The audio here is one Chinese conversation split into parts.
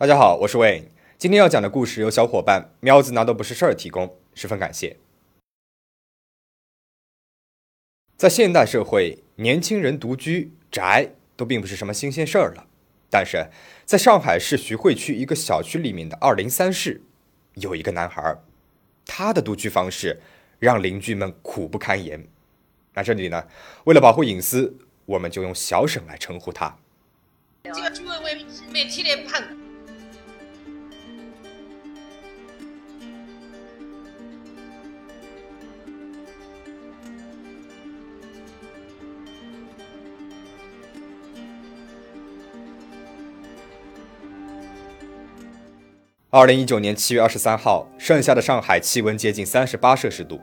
大家好，我是魏。今天要讲的故事由小伙伴喵子那都不是事儿提供，十分感谢。在现代社会，年轻人独居宅都并不是什么新鲜事儿了。但是，在上海市徐汇区一个小区里面的二零三室，有一个男孩，他的独居方式让邻居们苦不堪言。那这里呢，为了保护隐私，我们就用小沈来称呼他。这个居委会每天来二零一九年七月二十三号，盛夏的上海气温接近三十八摄氏度，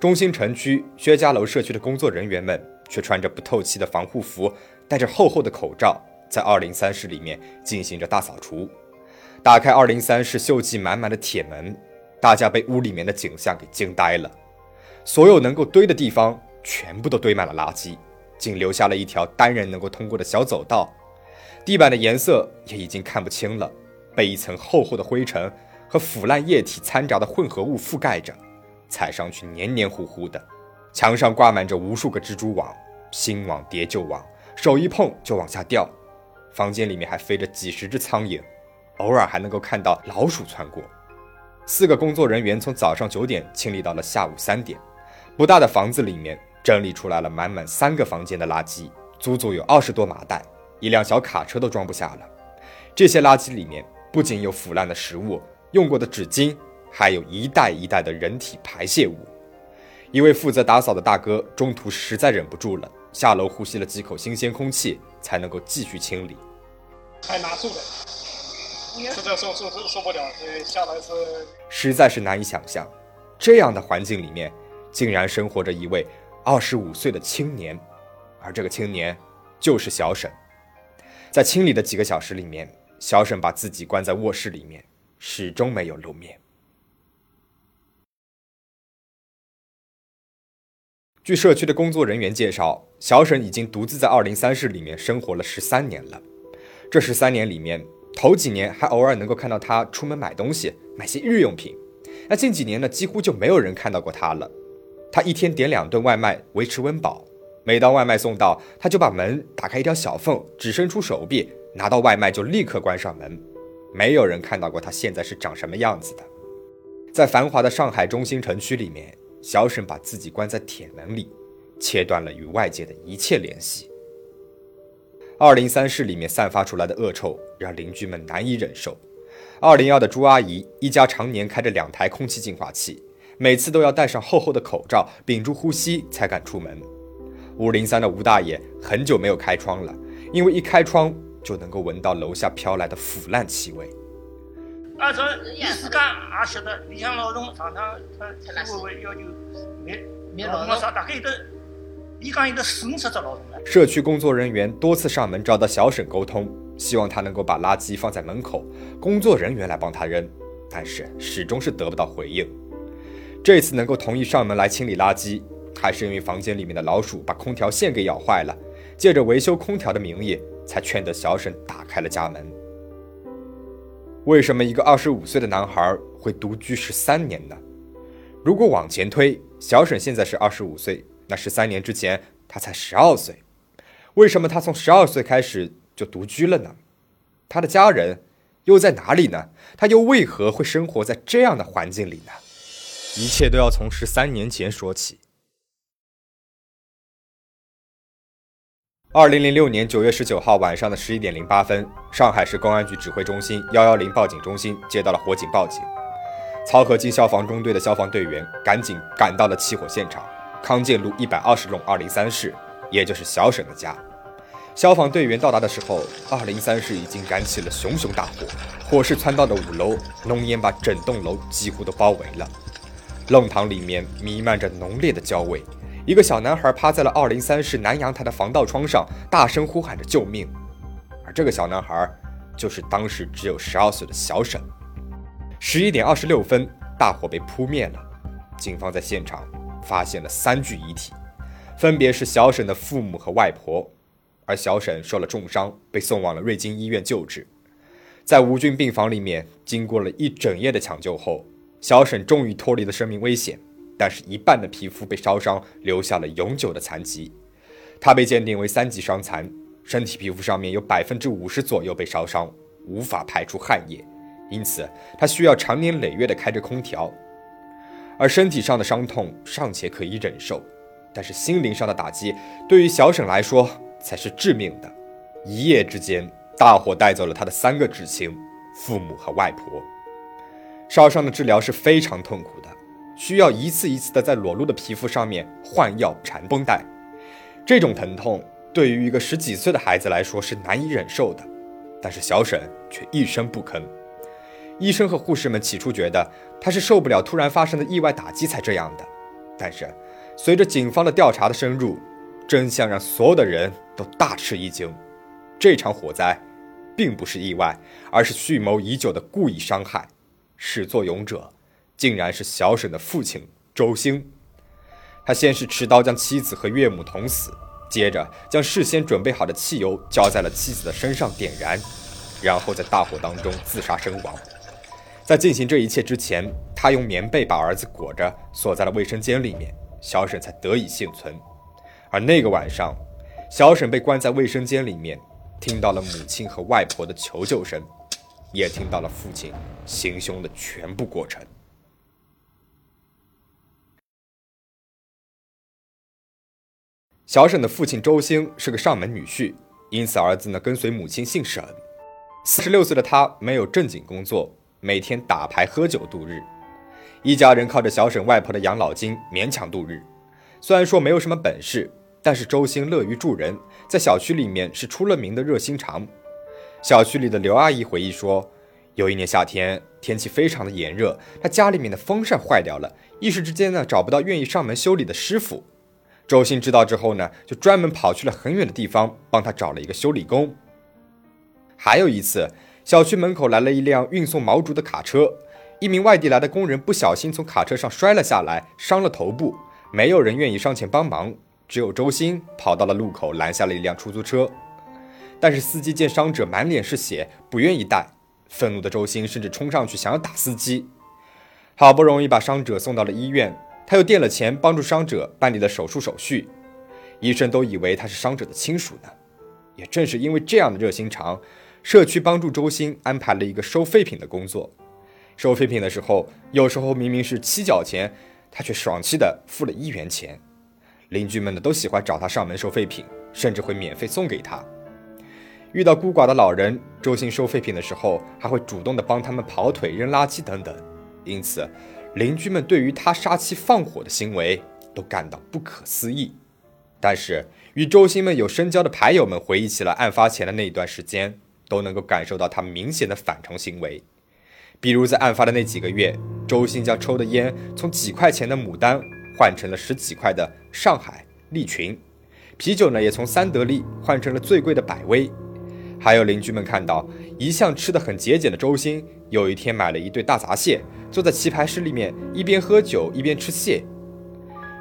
中心城区薛家楼社区的工作人员们却穿着不透气的防护服，戴着厚厚的口罩，在二零三室里面进行着大扫除。打开二零三室锈迹满满的铁门，大家被屋里面的景象给惊呆了。所有能够堆的地方全部都堆满了垃圾，仅留下了一条单人能够通过的小走道，地板的颜色也已经看不清了。被一层厚厚的灰尘和腐烂液体掺杂的混合物覆盖着，踩上去黏黏糊糊的。墙上挂满着无数个蜘蛛网，新网叠旧网，手一碰就往下掉。房间里面还飞着几十只苍蝇，偶尔还能够看到老鼠窜过。四个工作人员从早上九点清理到了下午三点，不大的房子里面整理出来了满满三个房间的垃圾，足足有二十多麻袋，一辆小卡车都装不下了。这些垃圾里面。不仅有腐烂的食物、用过的纸巾，还有一袋一袋的人体排泄物。一位负责打扫的大哥中途实在忍不住了，下楼呼吸了几口新鲜空气，才能够继续清理。太难受了，实在受受受受不了，下来是实在是难以想象，这样的环境里面竟然生活着一位二十五岁的青年，而这个青年就是小沈。在清理的几个小时里面。小沈把自己关在卧室里面，始终没有露面。据社区的工作人员介绍，小沈已经独自在二零三室里面生活了十三年了。这十三年里面，头几年还偶尔能够看到他出门买东西，买些日用品。那近几年呢，几乎就没有人看到过他了。他一天点两顿外卖维持温饱，每当外卖送到，他就把门打开一条小缝，只伸出手臂。拿到外卖就立刻关上门，没有人看到过他现在是长什么样子的。在繁华的上海中心城区里面，小沈把自己关在铁门里，切断了与外界的一切联系。二零三室里面散发出来的恶臭让邻居们难以忍受。二零幺的朱阿姨一家常年开着两台空气净化器，每次都要戴上厚厚的口罩，屏住呼吸才敢出门。五零三的吴大爷很久没有开窗了，因为一开窗。就能够闻到楼下飘来的腐烂气味。晓得，里向老总常常他居委会要求灭灭老总啥，大概有的，你讲有的四五十只老总了。社区工作人员多次上门找到小沈沟通，希望他能够把垃圾放在门口，工作人员来帮他扔，但是始终是得不到回应。这次能够同意上门来清理垃圾，还是因为房间里面的老鼠把空调线给咬坏了，借着维修空调的名义。才劝得小沈打开了家门。为什么一个二十五岁的男孩会独居十三年呢？如果往前推，小沈现在是二十五岁，那十三年之前他才十二岁。为什么他从十二岁开始就独居了呢？他的家人又在哪里呢？他又为何会生活在这样的环境里呢？一切都要从十三年前说起。二零零六年九月十九号晚上的十一点零八分，上海市公安局指挥中心幺幺零报警中心接到了火警报警。漕河泾消防中队的消防队员赶紧赶到了起火现场，康健路一百二十弄二零三室，也就是小沈的家。消防队员到达的时候，二零三室已经燃起了熊熊大火，火势窜到了五楼，浓烟把整栋楼几乎都包围了。弄堂里面弥漫着浓烈的焦味。一个小男孩趴在了二零三室南阳台的防盗窗上，大声呼喊着救命。而这个小男孩就是当时只有十二岁的小沈。十一点二十六分，大火被扑灭了。警方在现场发现了三具遗体，分别是小沈的父母和外婆。而小沈受了重伤，被送往了瑞金医院救治。在无菌病房里面，经过了一整夜的抢救后，小沈终于脱离了生命危险，但是一半的皮肤被烧伤，留下了永久的残疾。他被鉴定为三级伤残，身体皮肤上面有百分之五十左右被烧伤，无法排出汗液，因此他需要长年累月的开着空调。而身体上的伤痛尚且可以忍受，但是心灵上的打击对于小沈来说才是致命的。一夜之间，大火带走了他的三个至亲、父母和外婆。烧伤的治疗是非常痛苦的，需要一次一次的在裸露的皮肤上面换药、缠绷带。这种疼痛对于一个十几岁的孩子来说是难以忍受的，但是小沈却一声不吭。医生和护士们起初觉得他是受不了突然发生的意外打击才这样的，但是随着警方的调查的深入，真相让所有的人都大吃一惊：这场火灾并不是意外，而是蓄谋已久的故意伤害。始作俑者竟然是小沈的父亲周兴。他先是持刀将妻子和岳母捅死，接着将事先准备好的汽油浇在了妻子的身上点燃，然后在大火当中自杀身亡。在进行这一切之前，他用棉被把儿子裹着，锁在了卫生间里面，小沈才得以幸存。而那个晚上，小沈被关在卫生间里面，听到了母亲和外婆的求救声，也听到了父亲行凶的全部过程。小沈的父亲周兴是个上门女婿，因此儿子呢跟随母亲姓沈。四十六岁的他没有正经工作。每天打牌喝酒度日，一家人靠着小沈外婆的养老金勉强度日。虽然说没有什么本事，但是周兴乐于助人，在小区里面是出了名的热心肠。小区里的刘阿姨回忆说，有一年夏天天气非常的炎热，她家里面的风扇坏掉了，一时之间呢找不到愿意上门修理的师傅。周兴知道之后呢，就专门跑去了很远的地方帮他找了一个修理工。还有一次。小区门口来了一辆运送毛竹的卡车，一名外地来的工人不小心从卡车上摔了下来，伤了头部。没有人愿意上前帮忙，只有周鑫跑到了路口拦下了一辆出租车。但是司机见伤者满脸是血，不愿意带。愤怒的周鑫甚至冲上去想要打司机。好不容易把伤者送到了医院，他又垫了钱帮助伤者办理了手术手续。医生都以为他是伤者的亲属呢。也正是因为这样的热心肠。社区帮助周星安排了一个收废品的工作。收废品的时候，有时候明明是七角钱，他却爽气的付了一元钱。邻居们呢都喜欢找他上门收废品，甚至会免费送给他。遇到孤寡的老人，周星收废品的时候还会主动的帮他们跑腿、扔垃圾等等。因此，邻居们对于他杀妻放火的行为都感到不可思议。但是，与周星们有深交的牌友们回忆起了案发前的那一段时间。都能够感受到他明显的反常行为，比如在案发的那几个月，周星将抽的烟从几块钱的牡丹换成了十几块的上海利群，啤酒呢也从三得利换成了最贵的百威。还有邻居们看到，一向吃的很节俭的周星，有一天买了一对大闸蟹，坐在棋牌室里面一边喝酒一边吃蟹。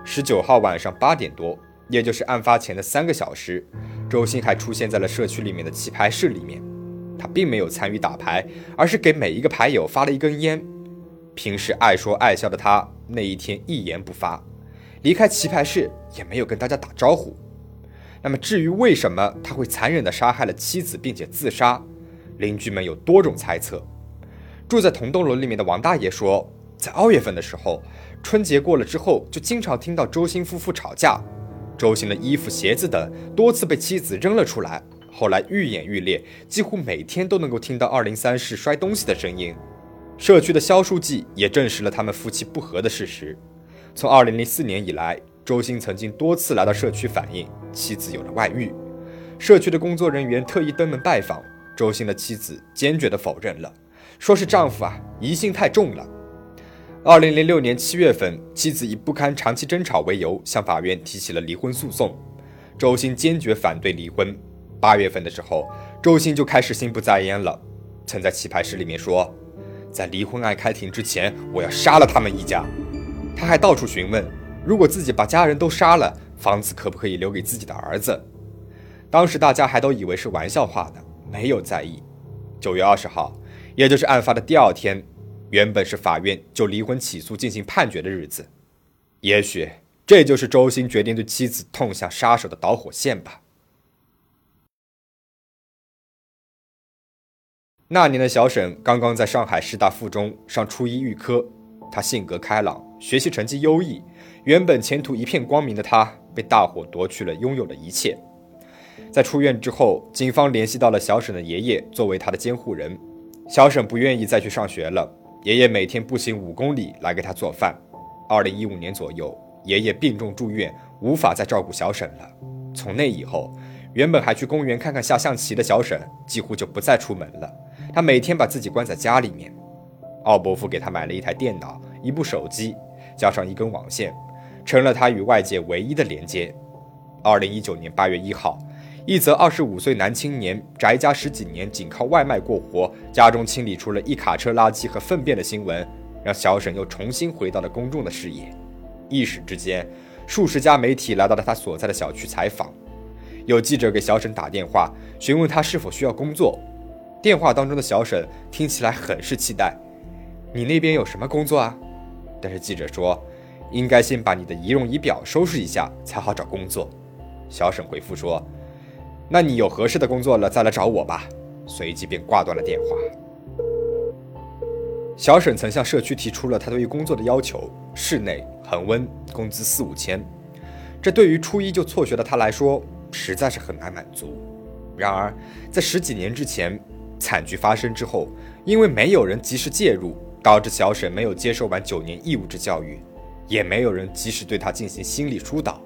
十九号晚上八点多，也就是案发前的三个小时，周鑫还出现在了社区里面的棋牌室里面。他并没有参与打牌，而是给每一个牌友发了一根烟。平时爱说爱笑的他，那一天一言不发，离开棋牌室也没有跟大家打招呼。那么，至于为什么他会残忍地杀害了妻子并且自杀，邻居们有多种猜测。住在同栋楼里面的王大爷说，在二月份的时候，春节过了之后，就经常听到周星夫妇吵架，周星的衣服、鞋子等多次被妻子扔了出来。后来愈演愈烈，几乎每天都能够听到二零三室摔东西的声音。社区的肖书记也证实了他们夫妻不和的事实。从二零零四年以来，周星曾经多次来到社区反映妻子有了外遇。社区的工作人员特意登门拜访，周星的妻子坚决地否认了，说是丈夫啊疑心太重了。二零零六年七月份，妻子以不堪长期争吵为由向法院提起了离婚诉讼，周星坚决反对离婚。八月份的时候，周鑫就开始心不在焉了，曾在棋牌室里面说，在离婚案开庭之前，我要杀了他们一家。他还到处询问，如果自己把家人都杀了，房子可不可以留给自己的儿子？当时大家还都以为是玩笑话呢，没有在意。九月二十号，也就是案发的第二天，原本是法院就离婚起诉进行判决的日子。也许这就是周星决定对妻子痛下杀手的导火线吧。那年的小沈刚刚在上海师大附中上初一预科，他性格开朗，学习成绩优异，原本前途一片光明的他，被大火夺去了拥有的一切。在出院之后，警方联系到了小沈的爷爷作为他的监护人。小沈不愿意再去上学了，爷爷每天步行五公里来给他做饭。二零一五年左右，爷爷病重住院，无法再照顾小沈了。从那以后，原本还去公园看看下象棋的小沈，几乎就不再出门了。他每天把自己关在家里面。奥伯父给他买了一台电脑、一部手机，加上一根网线，成了他与外界唯一的连接。二零一九年八月一号，一则二十五岁男青年宅家十几年，仅靠外卖过活，家中清理出了一卡车垃圾和粪便的新闻，让小沈又重新回到了公众的视野。一时之间，数十家媒体来到了他所在的小区采访，有记者给小沈打电话，询问他是否需要工作。电话当中的小沈听起来很是期待，你那边有什么工作啊？但是记者说，应该先把你的仪容仪表收拾一下才好找工作。小沈回复说，那你有合适的工作了再来找我吧。随即便挂断了电话。小沈曾向社区提出了他对于工作的要求：室内、恒温，工资四五千。这对于初一就辍学的他来说，实在是很难满足。然而，在十几年之前。惨剧发生之后，因为没有人及时介入，导致小沈没有接受完九年义务制教育，也没有人及时对他进行心理疏导，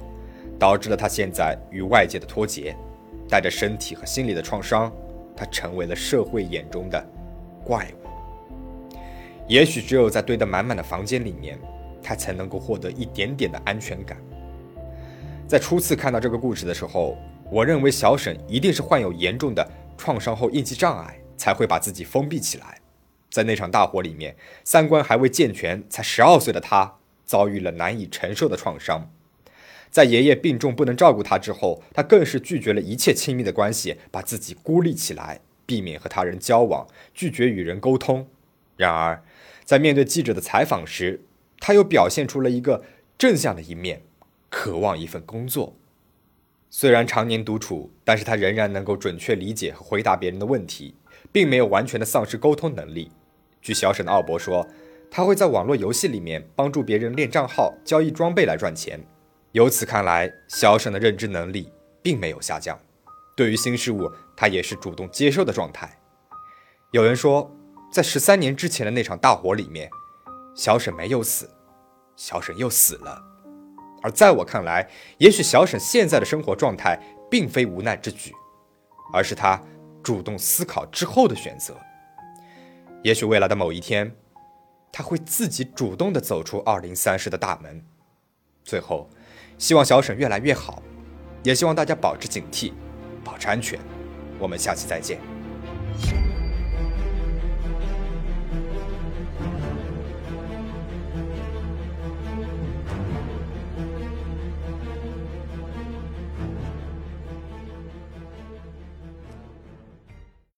导致了他现在与外界的脱节，带着身体和心理的创伤，他成为了社会眼中的怪物。也许只有在堆得满满的房间里面，他才能够获得一点点的安全感。在初次看到这个故事的时候，我认为小沈一定是患有严重的创伤后应激障碍。才会把自己封闭起来，在那场大火里面，三观还未健全，才十二岁的他遭遇了难以承受的创伤。在爷爷病重不能照顾他之后，他更是拒绝了一切亲密的关系，把自己孤立起来，避免和他人交往，拒绝与人沟通。然而，在面对记者的采访时，他又表现出了一个正向的一面，渴望一份工作。虽然常年独处，但是他仍然能够准确理解和回答别人的问题。并没有完全的丧失沟通能力。据小沈的奥博说，他会在网络游戏里面帮助别人练账号、交易装备来赚钱。由此看来，小沈的认知能力并没有下降。对于新事物，他也是主动接受的状态。有人说，在十三年之前的那场大火里面，小沈没有死，小沈又死了。而在我看来，也许小沈现在的生活状态并非无奈之举，而是他。主动思考之后的选择，也许未来的某一天，他会自己主动的走出二零三室的大门。最后，希望小沈越来越好，也希望大家保持警惕，保持安全。我们下期再见。